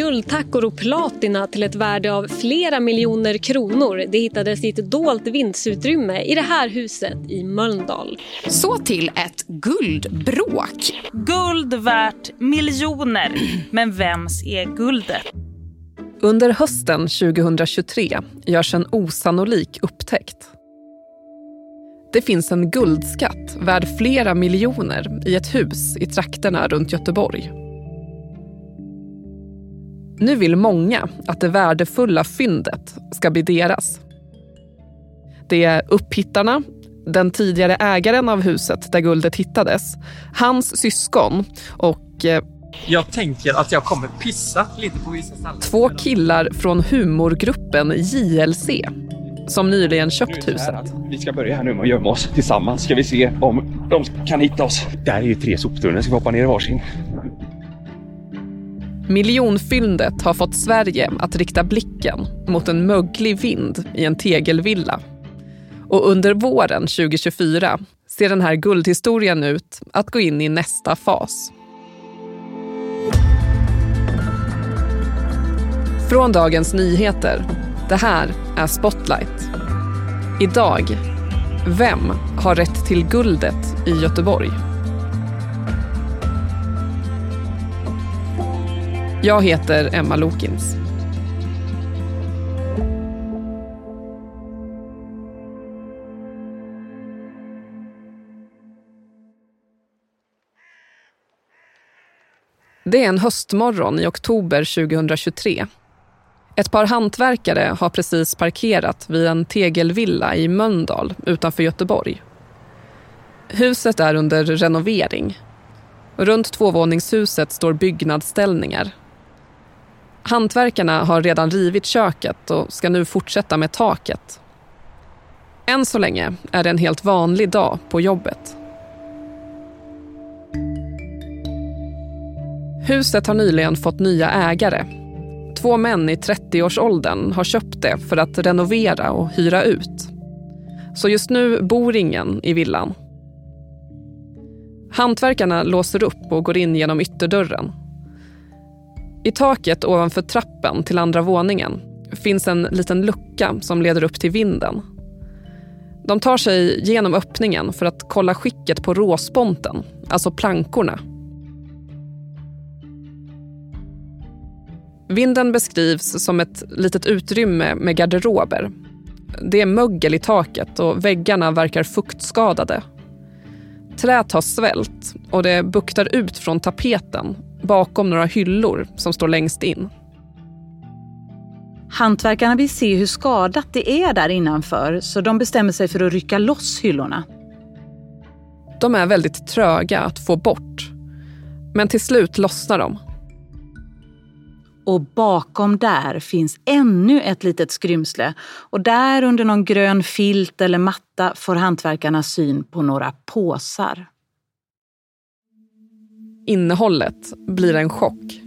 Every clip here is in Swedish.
guldtackor och platina till ett värde av flera miljoner kronor. Det hittades i ett dolt vindsutrymme i det här huset i Mölndal. Så till ett guldbråk. Guld värt miljoner. Men vems är guldet? Under hösten 2023 görs en osannolik upptäckt. Det finns en guldskatt värd flera miljoner i ett hus i trakterna runt Göteborg. Nu vill många att det värdefulla fyndet ska bli deras. Det är upphittarna, den tidigare ägaren av huset där guldet hittades, hans syskon och eh, jag tänker att jag kommer pissa lite på vissa ställen. Två killar från humorgruppen JLC som nyligen köpt huset. Vi ska börja här nu med att gömma oss tillsammans. Ska vi se om de kan hitta oss. Det här är ju tre soptunnor. Ska vi hoppa ner i varsin? Miljonfyndet har fått Sverige att rikta blicken mot en möglig vind i en tegelvilla. Och under våren 2024 ser den här guldhistorien ut att gå in i nästa fas. Från Dagens Nyheter. Det här är Spotlight. Idag, vem har rätt till guldet i Göteborg? Jag heter Emma Lokins. Det är en höstmorgon i oktober 2023. Ett par hantverkare har precis parkerat vid en tegelvilla i Mölndal utanför Göteborg. Huset är under renovering. Runt tvåvåningshuset står byggnadsställningar. Hantverkarna har redan rivit köket och ska nu fortsätta med taket. Än så länge är det en helt vanlig dag på jobbet. Huset har nyligen fått nya ägare. Två män i 30-årsåldern har köpt det för att renovera och hyra ut. Så just nu bor ingen i villan. Hantverkarna låser upp och går in genom ytterdörren. I taket ovanför trappen till andra våningen finns en liten lucka som leder upp till vinden. De tar sig genom öppningen för att kolla skicket på råsponten, alltså plankorna. Vinden beskrivs som ett litet utrymme med garderober. Det är mögel i taket och väggarna verkar fuktskadade. Träet har svällt och det buktar ut från tapeten bakom några hyllor som står längst in. Hantverkarna vill se hur skadat det är där innanför så de bestämmer sig för att rycka loss hyllorna. De är väldigt tröga att få bort. Men till slut lossnar de. Och bakom där finns ännu ett litet skrymsle och där under någon grön filt eller matta får hantverkarna syn på några påsar. Innehållet blir en chock.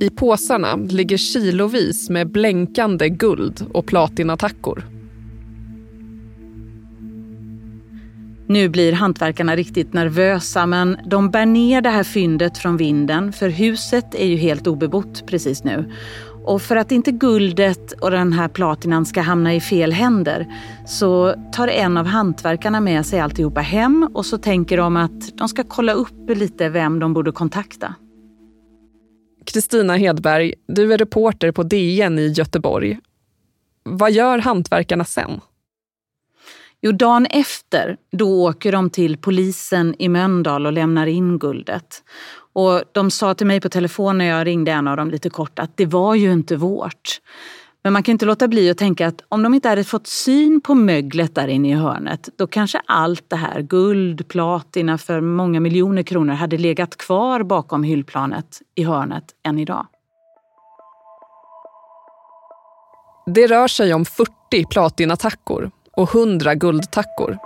I påsarna ligger kilovis med blänkande guld och platinatackor. Nu blir hantverkarna riktigt nervösa men de bär ner det här fyndet från vinden för huset är ju helt obebott precis nu. Och för att inte guldet och den här platinan ska hamna i fel händer så tar en av hantverkarna med sig alltihopa hem och så tänker de att de ska kolla upp lite vem de borde kontakta. Kristina Hedberg, du är reporter på DN i Göteborg. Vad gör hantverkarna sen? Jo, dagen efter då åker de till polisen i Mölndal och lämnar in guldet. Och de sa till mig på telefon när jag ringde en av dem lite kort att det var ju inte vårt. Men man kan inte låta bli att tänka att om de inte hade fått syn på möglet där inne i hörnet då kanske allt det här, guld, platina för många miljoner kronor hade legat kvar bakom hyllplanet i hörnet än idag. Det rör sig om 40 platinatackor och 100 guldtackor.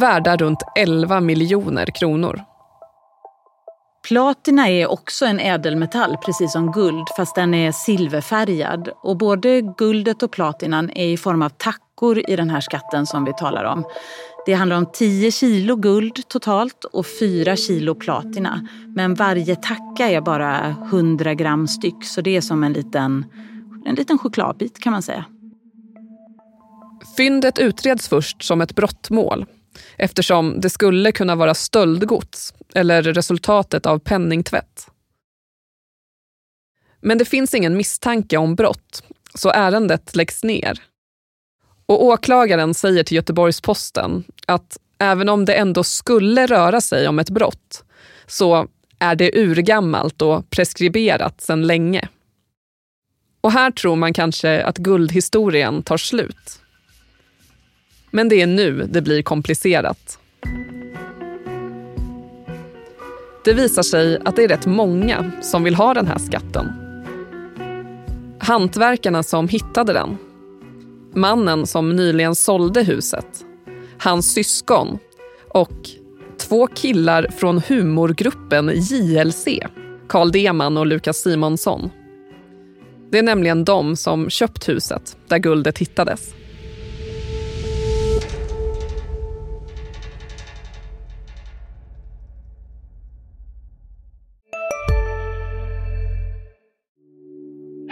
Värda runt 11 miljoner kronor. Platina är också en ädelmetall, precis som guld, fast den är silverfärgad. Och både guldet och platinan är i form av tackor i den här skatten som vi talar om. Det handlar om 10 kilo guld totalt och 4 kilo platina. Men varje tacka är bara 100 gram styck så det är som en liten, en liten chokladbit kan man säga. Fyndet utreds först som ett brottmål eftersom det skulle kunna vara stöldgods eller resultatet av penningtvätt. Men det finns ingen misstanke om brott, så ärendet läggs ner. Och åklagaren säger till Göteborgs-Posten att även om det ändå skulle röra sig om ett brott så är det urgammalt och preskriberat sedan länge. Och här tror man kanske att guldhistorien tar slut. Men det är nu det blir komplicerat. Det visar sig att det är rätt många som vill ha den här skatten. Hantverkarna som hittade den. Mannen som nyligen sålde huset. Hans syskon. Och två killar från humorgruppen JLC. Carl Deman och Lukas Simonsson. Det är nämligen de som köpt huset där guldet hittades.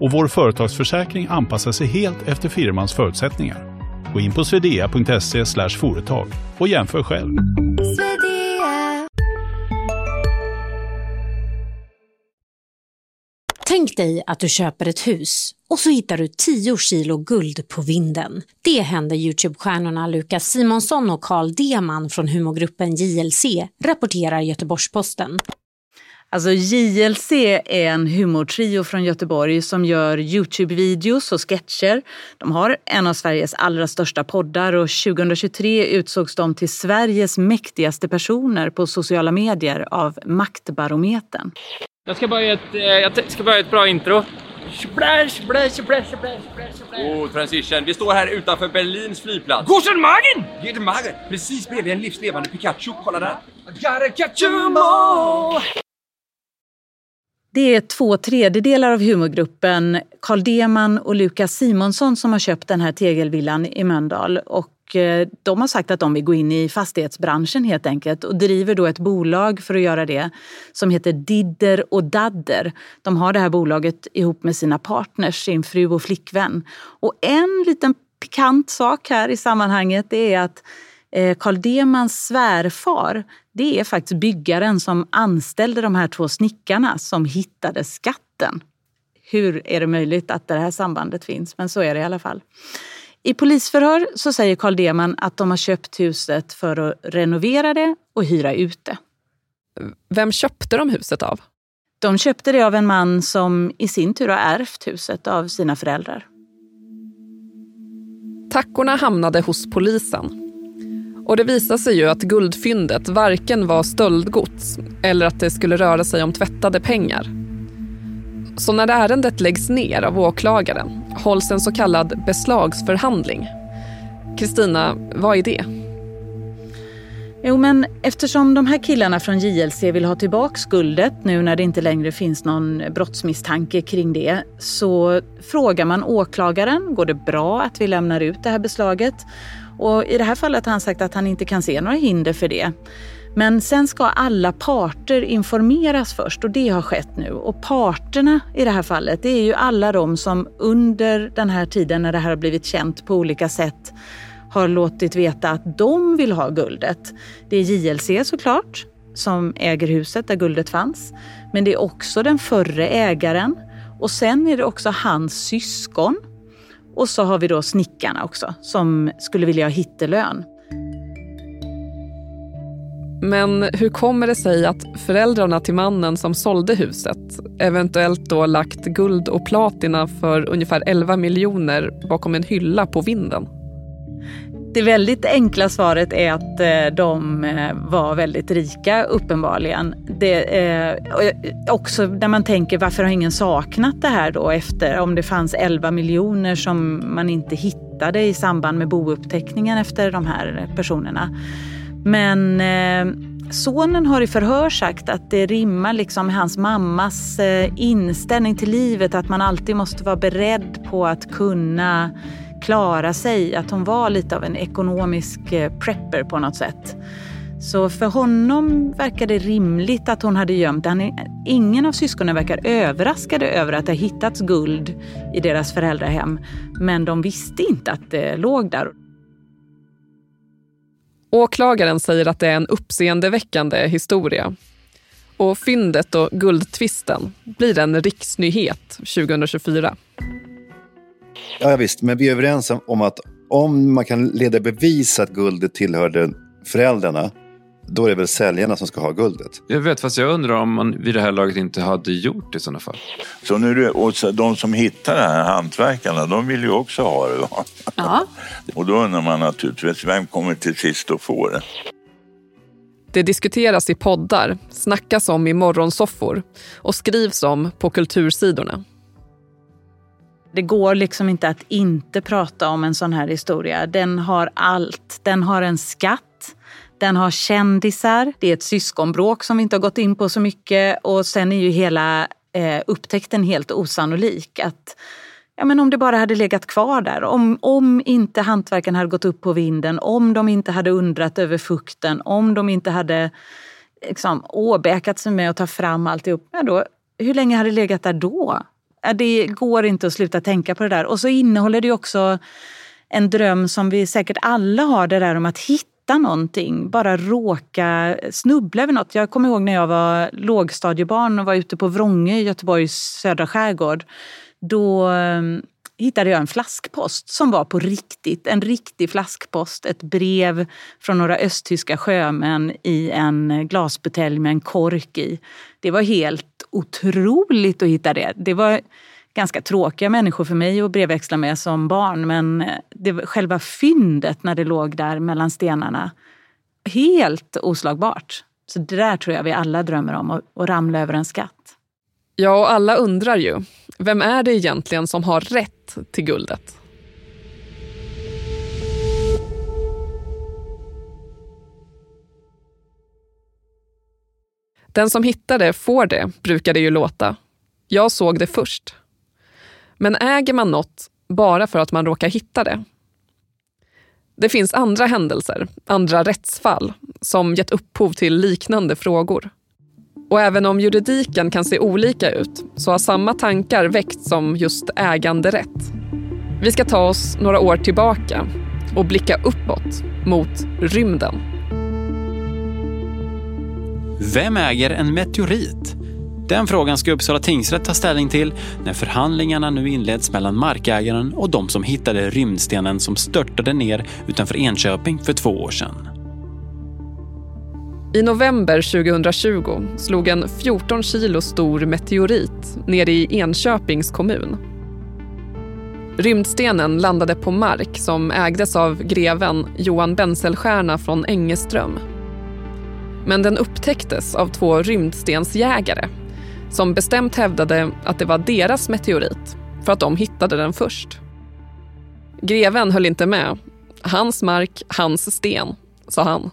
och vår företagsförsäkring anpassar sig helt efter firmans förutsättningar. Gå in på swedea.se företag och jämför själv. Tänk dig att du köper ett hus och så hittar du 10 kilo guld på vinden. Det händer Youtube-stjärnorna Lukas Simonsson och Carl Deman från humorgruppen JLC, rapporterar Göteborgs-Posten. Alltså JLC är en humortrio från Göteborg som gör Youtube-videos och sketcher. De har en av Sveriges allra största poddar och 2023 utsågs de till Sveriges mäktigaste personer på sociala medier av Maktbarometern. Jag ska bara göra ett, eh, jag ska bara göra ett bra intro. Splash, splash, splash, splash, splash, Oh, transition. Vi står här utanför Berlins flygplats. Guten Morgen! Guten Morgen! Precis bredvid en livslevande Pikachu. Kolla där. I gotta catch 'em all! Det är två tredjedelar av humorgruppen Carl Deman och Lukas Simonsson som har köpt den här tegelvillan i Mölndal. Och eh, de har sagt att de vill gå in i fastighetsbranschen helt enkelt och driver då ett bolag för att göra det som heter Didder och Dadder. De har det här bolaget ihop med sina partners, sin fru och flickvän. Och en liten pikant sak här i sammanhanget är att eh, Carl Demans svärfar det är faktiskt byggaren som anställde de här två snickarna som hittade skatten. Hur är det möjligt att det här sambandet finns? Men så är det i alla fall. I polisförhör så säger Carl Deman att de har köpt huset för att renovera det och hyra ut det. Vem köpte de huset av? De köpte det av en man som i sin tur har ärvt huset av sina föräldrar. Tackorna hamnade hos polisen och det visade sig ju att guldfyndet varken var stöldgods eller att det skulle röra sig om tvättade pengar. Så när ärendet läggs ner av åklagaren hålls en så kallad beslagsförhandling. Kristina, vad är det? Jo, men eftersom de här killarna från JLC vill ha tillbaka guldet nu när det inte längre finns någon brottsmisstanke kring det så frågar man åklagaren, går det bra att vi lämnar ut det här beslaget? Och I det här fallet har han sagt att han inte kan se några hinder för det. Men sen ska alla parter informeras först och det har skett nu. Och parterna i det här fallet, det är ju alla de som under den här tiden när det här har blivit känt på olika sätt har låtit veta att de vill ha guldet. Det är JLC såklart, som äger huset där guldet fanns. Men det är också den förre ägaren och sen är det också hans syskon och så har vi då snickarna också som skulle vilja ha hittelön. Men hur kommer det sig att föräldrarna till mannen som sålde huset eventuellt då lagt guld och platina för ungefär 11 miljoner bakom en hylla på vinden? Det väldigt enkla svaret är att eh, de eh, var väldigt rika uppenbarligen. Det, eh, eh, också när man tänker varför har ingen saknat det här då efter om det fanns 11 miljoner som man inte hittade i samband med bouppteckningen efter de här personerna. Men Sonen har i förhör sagt att det rimmar liksom med hans mammas inställning till livet, att man alltid måste vara beredd på att kunna klara sig, att hon var lite av en ekonomisk eh, prepper på något sätt. Så för honom verkar det rimligt att hon hade gömt det. Ingen av syskonen verkar överraskade över att det hittats guld i deras föräldrahem. Men de visste inte att det låg där. Åklagaren säger att det är en uppseendeväckande historia. Och fyndet och guldtvisten blir en riksnyhet 2024. Ja, visst, men vi är överens om att om man kan leda bevis att guldet tillhörde föräldrarna, då är det väl säljarna som ska ha guldet. Jag vet, fast jag undrar om man vid det här laget inte hade gjort det i sådana fall. Så nu, och de som hittar det här, hantverkarna, de vill ju också ha det. Va? Ja. och då undrar man naturligtvis, vem kommer till sist att få det? Det diskuteras i poddar, snackas om i morgonsoffor och skrivs om på kultursidorna. Det går liksom inte att inte prata om en sån här historia. Den har allt. Den har en skatt. Den har kändisar. Det är ett syskonbråk som vi inte har gått in på så mycket. Och sen är ju hela eh, upptäckten helt osannolik. Att, ja, men om det bara hade legat kvar där. Om, om inte hantverken hade gått upp på vinden. Om de inte hade undrat över fukten. Om de inte hade liksom, åbäkat sig med att ta fram alltihop. Ja, då, hur länge hade det legat där då? Äh, det går inte att sluta tänka på det där. Och så innehåller det också en dröm som vi säkert alla har, det där om att hitta någonting, bara råka snubbla över något. Jag kommer ihåg när jag var lågstadiebarn och var ute på Vrångö i Göteborgs södra skärgård. Då ehm, hittade jag en flaskpost som var på riktigt. En riktig flaskpost. Ett brev från några östtyska sjömän i en glasbutelj med en kork i. Det var helt otroligt att hitta det. Det var ganska tråkiga människor för mig att brevväxla med som barn men eh, det var själva fyndet när det låg där mellan stenarna, helt oslagbart. Så det där tror jag vi alla drömmer om, att ramla över en skatt. Ja, och alla undrar ju, vem är det egentligen som har rätt till guldet? Den som hittar det får det, brukar det ju låta. Jag såg det först. Men äger man något bara för att man råkar hitta det? Det finns andra händelser, andra rättsfall som gett upphov till liknande frågor. Och även om juridiken kan se olika ut så har samma tankar väckts som just äganderätt. Vi ska ta oss några år tillbaka och blicka uppåt mot rymden. Vem äger en meteorit? Den frågan ska Uppsala tingsrätt ta ställning till när förhandlingarna nu inleds mellan markägaren och de som hittade rymdstenen som störtade ner utanför Enköping för två år sedan. I november 2020 slog en 14 kilo stor meteorit ner i Enköpings kommun. Rymdstenen landade på mark som ägdes av greven Johan Benselstierna från Engeström. Men den upptäcktes av två rymdstensjägare som bestämt hävdade att det var deras meteorit för att de hittade den först. Greven höll inte med. Hans mark, hans sten, sa han.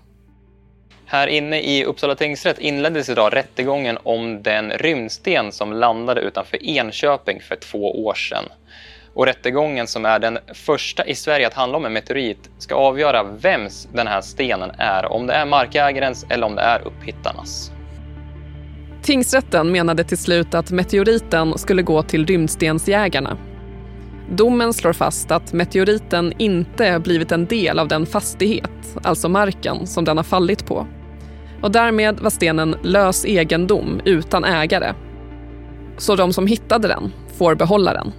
Här inne i Uppsala tingsrätt inleddes idag rättegången om den rymdsten som landade utanför Enköping för två år sedan. Och rättegången som är den första i Sverige att handla om en meteorit ska avgöra vems den här stenen är. Om det är markägarens eller om det är upphittarnas. Tingsrätten menade till slut att meteoriten skulle gå till rymdstensjägarna. Domen slår fast att meteoriten inte blivit en del av den fastighet, alltså marken, som den har fallit på. Och därmed var stenen lös egendom utan ägare. Så de som hittade den får behålla den.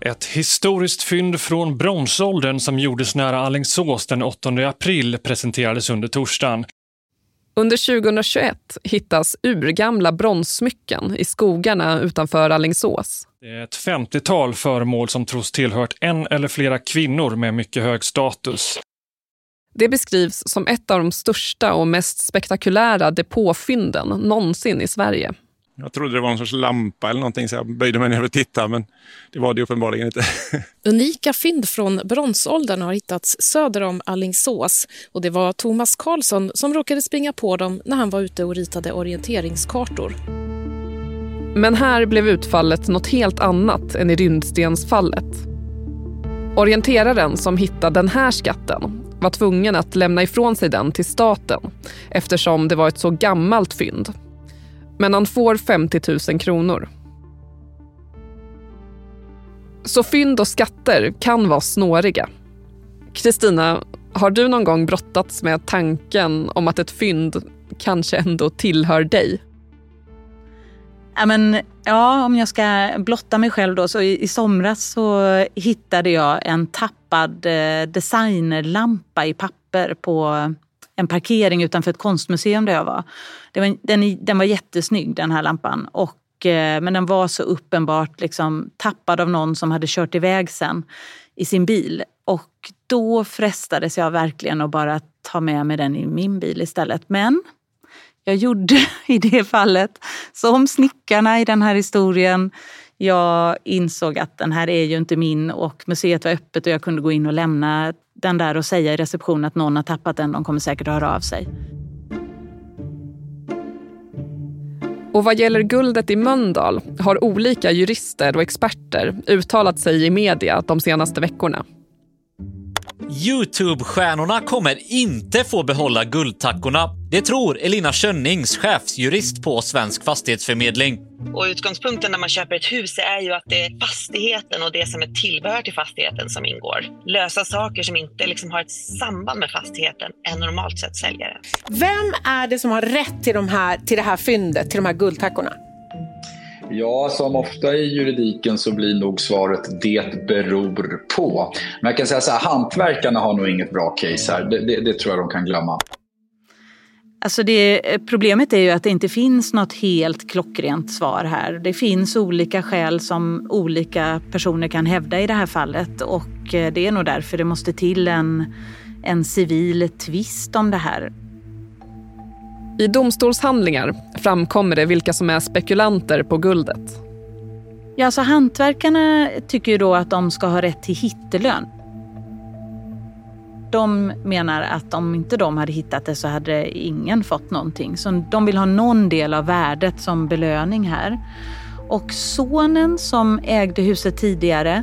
Ett historiskt fynd från bronsåldern som gjordes nära Allingsås den 8 april presenterades under torsdagen. Under 2021 hittas urgamla bronssmycken i skogarna utanför Allingsås. Det är ett 50-tal föremål som tros tillhört en eller flera kvinnor med mycket hög status. Det beskrivs som ett av de största och mest spektakulära depåfynden någonsin i Sverige. Jag trodde det var en sorts lampa eller någonting så jag böjde mig ner och tittade men det var det uppenbarligen inte. Unika fynd från bronsåldern har hittats söder om Allingsås och det var Thomas Karlsson som råkade springa på dem när han var ute och ritade orienteringskartor. Men här blev utfallet något helt annat än i rymdstensfallet. Orienteraren som hittade den här skatten var tvungen att lämna ifrån sig den till staten eftersom det var ett så gammalt fynd. Men han får 50 000 kronor. Så fynd och skatter kan vara snåriga. Kristina, har du någon gång brottats med tanken om att ett fynd kanske ändå tillhör dig? Ja, men, ja, om jag ska blotta mig själv då, så i, i somras så hittade jag en tappad eh, designerlampa i papper på en parkering utanför ett konstmuseum där jag var. Var den, den var jättesnygg den här lampan. Och, eh, men den var så uppenbart liksom, tappad av någon som hade kört iväg sen i sin bil. Och då frestades jag verkligen att bara ta med mig den i min bil istället. Men jag gjorde i det fallet som snickarna i den här historien. Jag insåg att den här är ju inte min och museet var öppet och jag kunde gå in och lämna den där och säga i receptionen att någon har tappat den. De kommer säkert att höra av sig. Och vad gäller guldet i Mölndal har olika jurister och experter uttalat sig i media de senaste veckorna. Youtube-stjärnorna kommer inte få behålla guldtackorna. Det tror Elina Könnings, chefsjurist på Svensk Fastighetsförmedling. Och utgångspunkten när man köper ett hus är ju att det är fastigheten och det som är tillbehör till fastigheten som ingår. Lösa saker som inte liksom har ett samband med fastigheten är normalt sett säljare. Vem är det som har rätt till, de här, till det här fyndet, till de här guldtackorna? Ja, som ofta i juridiken så blir nog svaret det beror på. Men jag kan säga så här, hantverkarna har nog inget bra case här. Det, det, det tror jag de kan glömma. Alltså det, problemet är ju att det inte finns något helt klockrent svar här. Det finns olika skäl som olika personer kan hävda i det här fallet och eh, det är nog därför det måste till en, en civil tvist om det här. I domstolshandlingar framkommer det vilka som är spekulanter på guldet. Ja, så hantverkarna tycker ju då att de ska ha rätt till hittelön. De menar att om inte de hade hittat det så hade ingen fått någonting. Så de vill ha någon del av värdet som belöning här. Och sonen som ägde huset tidigare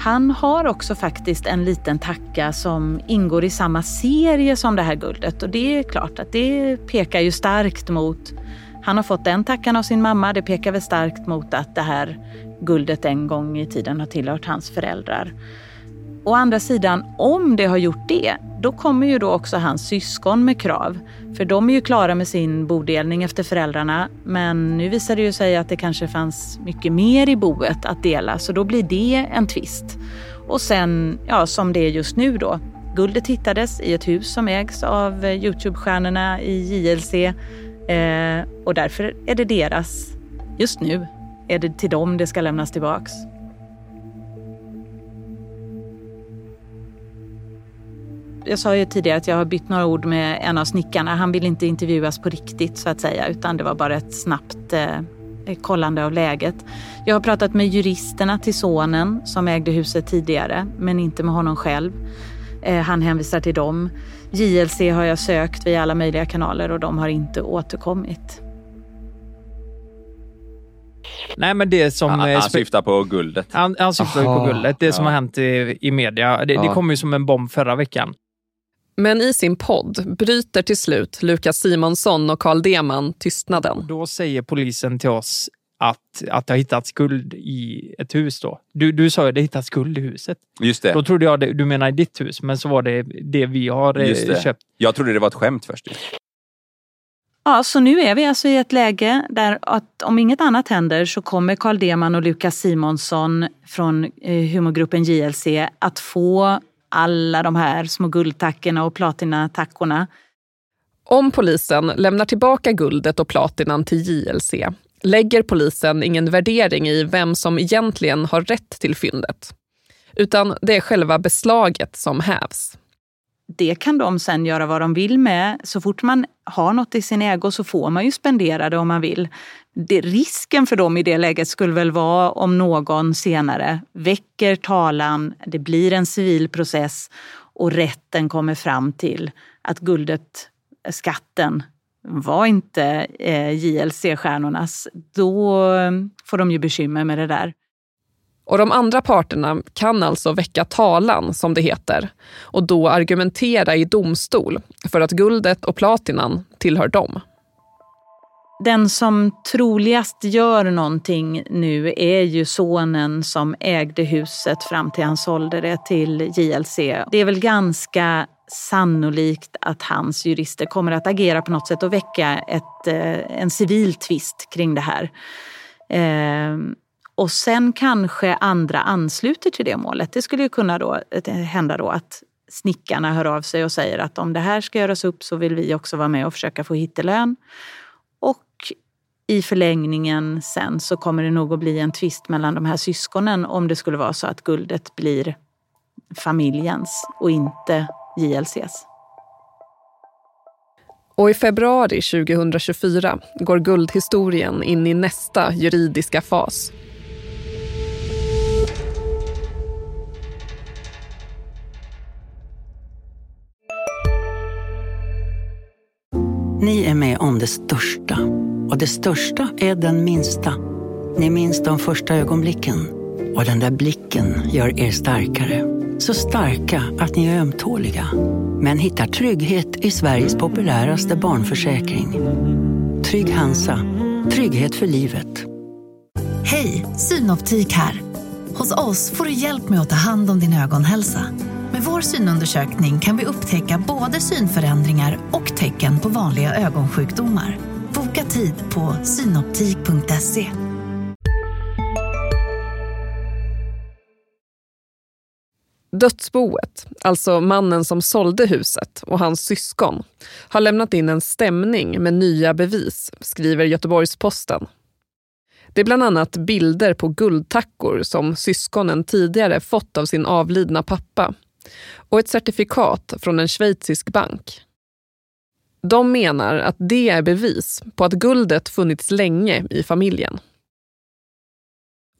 han har också faktiskt en liten tacka som ingår i samma serie som det här guldet och det är klart att det pekar ju starkt mot han har fått den tackan av sin mamma. Det pekar väl starkt mot att det här guldet en gång i tiden har tillhört hans föräldrar. Å andra sidan, om det har gjort det, då kommer ju då också hans syskon med krav. För de är ju klara med sin bodelning efter föräldrarna. Men nu visar det ju sig att det kanske fanns mycket mer i boet att dela, så då blir det en tvist. Och sen, ja som det är just nu då, guldet hittades i ett hus som ägs av eh, Youtube-stjärnorna i JLC. Eh, och därför är det deras, just nu, är det till dem det ska lämnas tillbaks. Jag sa ju tidigare att jag har bytt några ord med en av snickarna. Han vill inte intervjuas på riktigt så att säga, utan det var bara ett snabbt eh, kollande av läget. Jag har pratat med juristerna till sonen som ägde huset tidigare, men inte med honom själv. Eh, han hänvisar till dem. JLC har jag sökt via alla möjliga kanaler och de har inte återkommit. Nej, men det som... Han, han syftar på guldet. Han, han syftar Aha, på guldet. Det som har hänt i, i media. Det, Ja. det kom ju som en bomb förra veckan. Men i sin podd bryter till slut Lukas Simonsson och Carl Deman tystnaden. Då säger polisen till oss att, att det har hittats guld i ett hus då. Du, du sa ju att det hittats guld i huset. Just det. Då trodde jag det, du menar i ditt hus, men så var det det vi har eh, Just det. köpt. Jag trodde det var ett skämt först. Ja, så nu är vi alltså i ett läge där att om inget annat händer så kommer Carl Deman och Lukas Simonsson från eh, humorgruppen JLC att få alla de här små guldtackorna och platinatackorna. Om polisen lämnar tillbaka guldet och platinan till JLC lägger polisen ingen värdering i vem som egentligen har rätt till fyndet. Utan det är själva beslaget som hävs. Det kan de sen göra vad de vill med. Så fort man har något i sin ägo så får man ju spendera det om man vill. Det, risken för dem i det läget skulle väl vara om någon senare väcker talan, det blir en civil process och rätten kommer fram till att guldet, skatten, var inte eh, JLC-stjärnornas. Då eh, får de ju bekymmer med det där. Och de andra parterna kan alltså väcka talan, som det heter, och då argumentera i domstol för att guldet och platinan tillhör dem. Den som troligast gör någonting nu är ju sonen som ägde huset fram till han sålde det till JLC. Det är väl ganska sannolikt att hans jurister kommer att agera på något sätt och väcka ett, eh, en civil tvist kring det här. Ehm, och sen kanske andra ansluter till det målet. Det skulle ju kunna då, eh, hända då att snickarna hör av sig och säger att om det här ska göras upp så vill vi också vara med och försöka få hittelön. Och i förlängningen sen så kommer det nog att bli en tvist mellan de här syskonen om det skulle vara så att guldet blir familjens och inte JLCs. Och i februari 2024 går guldhistorien in i nästa juridiska fas. Ni är med om det största. Och det största är den minsta. Ni minns de första ögonblicken. Och den där blicken gör er starkare. Så starka att ni är ömtåliga. Men hittar trygghet i Sveriges populäraste barnförsäkring. Trygg Hansa. Trygghet för livet. Hej, Synoptik här. Hos oss får du hjälp med att ta hand om din ögonhälsa. Med vår synundersökning kan vi upptäcka både synförändringar och tecken på vanliga ögonsjukdomar. Boka tid på synoptik.se. Dödsboet, alltså mannen som sålde huset och hans syskon, har lämnat in en stämning med nya bevis, skriver Göteborgs-Posten. Det är bland annat bilder på guldtackor som syskonen tidigare fått av sin avlidna pappa och ett certifikat från en schweizisk bank. De menar att det är bevis på att guldet funnits länge i familjen.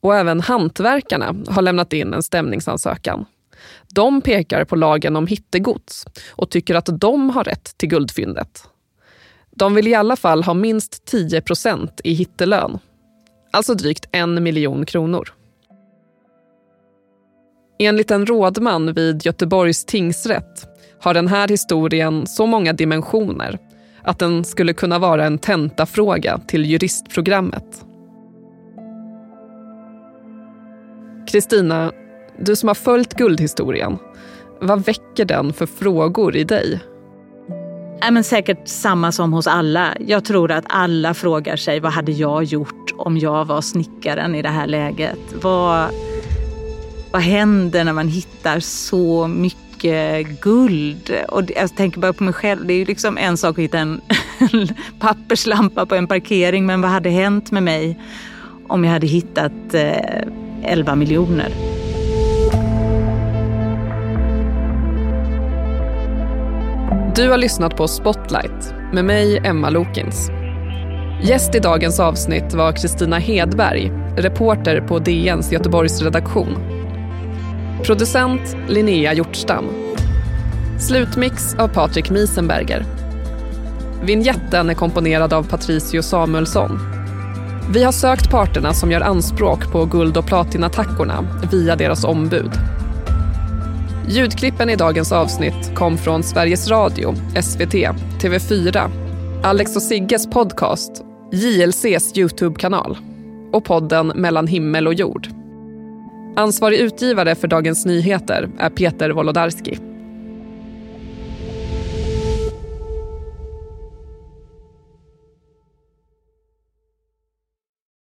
Och även hantverkarna har lämnat in en stämningsansökan. De pekar på lagen om hittegods och tycker att de har rätt till guldfyndet. De vill i alla fall ha minst 10% i hittelön. Alltså drygt en miljon kronor. Enligt en rådman vid Göteborgs tingsrätt har den här historien så många dimensioner att den skulle kunna vara en tentafråga till juristprogrammet. Kristina, du som har följt guldhistorien, vad väcker den för frågor i dig? Äh, men säkert samma som hos alla. Jag tror att alla frågar sig vad hade jag gjort om jag var snickaren i det här läget? Vad, vad händer när man hittar så mycket guld? Och jag alltså, tänker bara på mig själv. Det är ju liksom en sak att hitta en papperslampa på en parkering. Men vad hade hänt med mig om jag hade hittat eh, 11 miljoner? Du har lyssnat på Spotlight med mig, Emma Lokins. Gäst i dagens avsnitt var Kristina Hedberg, reporter på DNs Göteborgsredaktion. Producent Linnea Hjortstam. Slutmix av Patrik Miesenberger. Vinjetten är komponerad av Patricio Samuelsson. Vi har sökt parterna som gör anspråk på guld och platinatackorna via deras ombud. Ljudklippen i dagens avsnitt kom från Sveriges Radio, SVT, TV4, Alex och Sigges podcast, JLCs Youtube-kanal och podden Mellan himmel och jord. Ansvarig utgivare för Dagens Nyheter är Peter Wolodarski.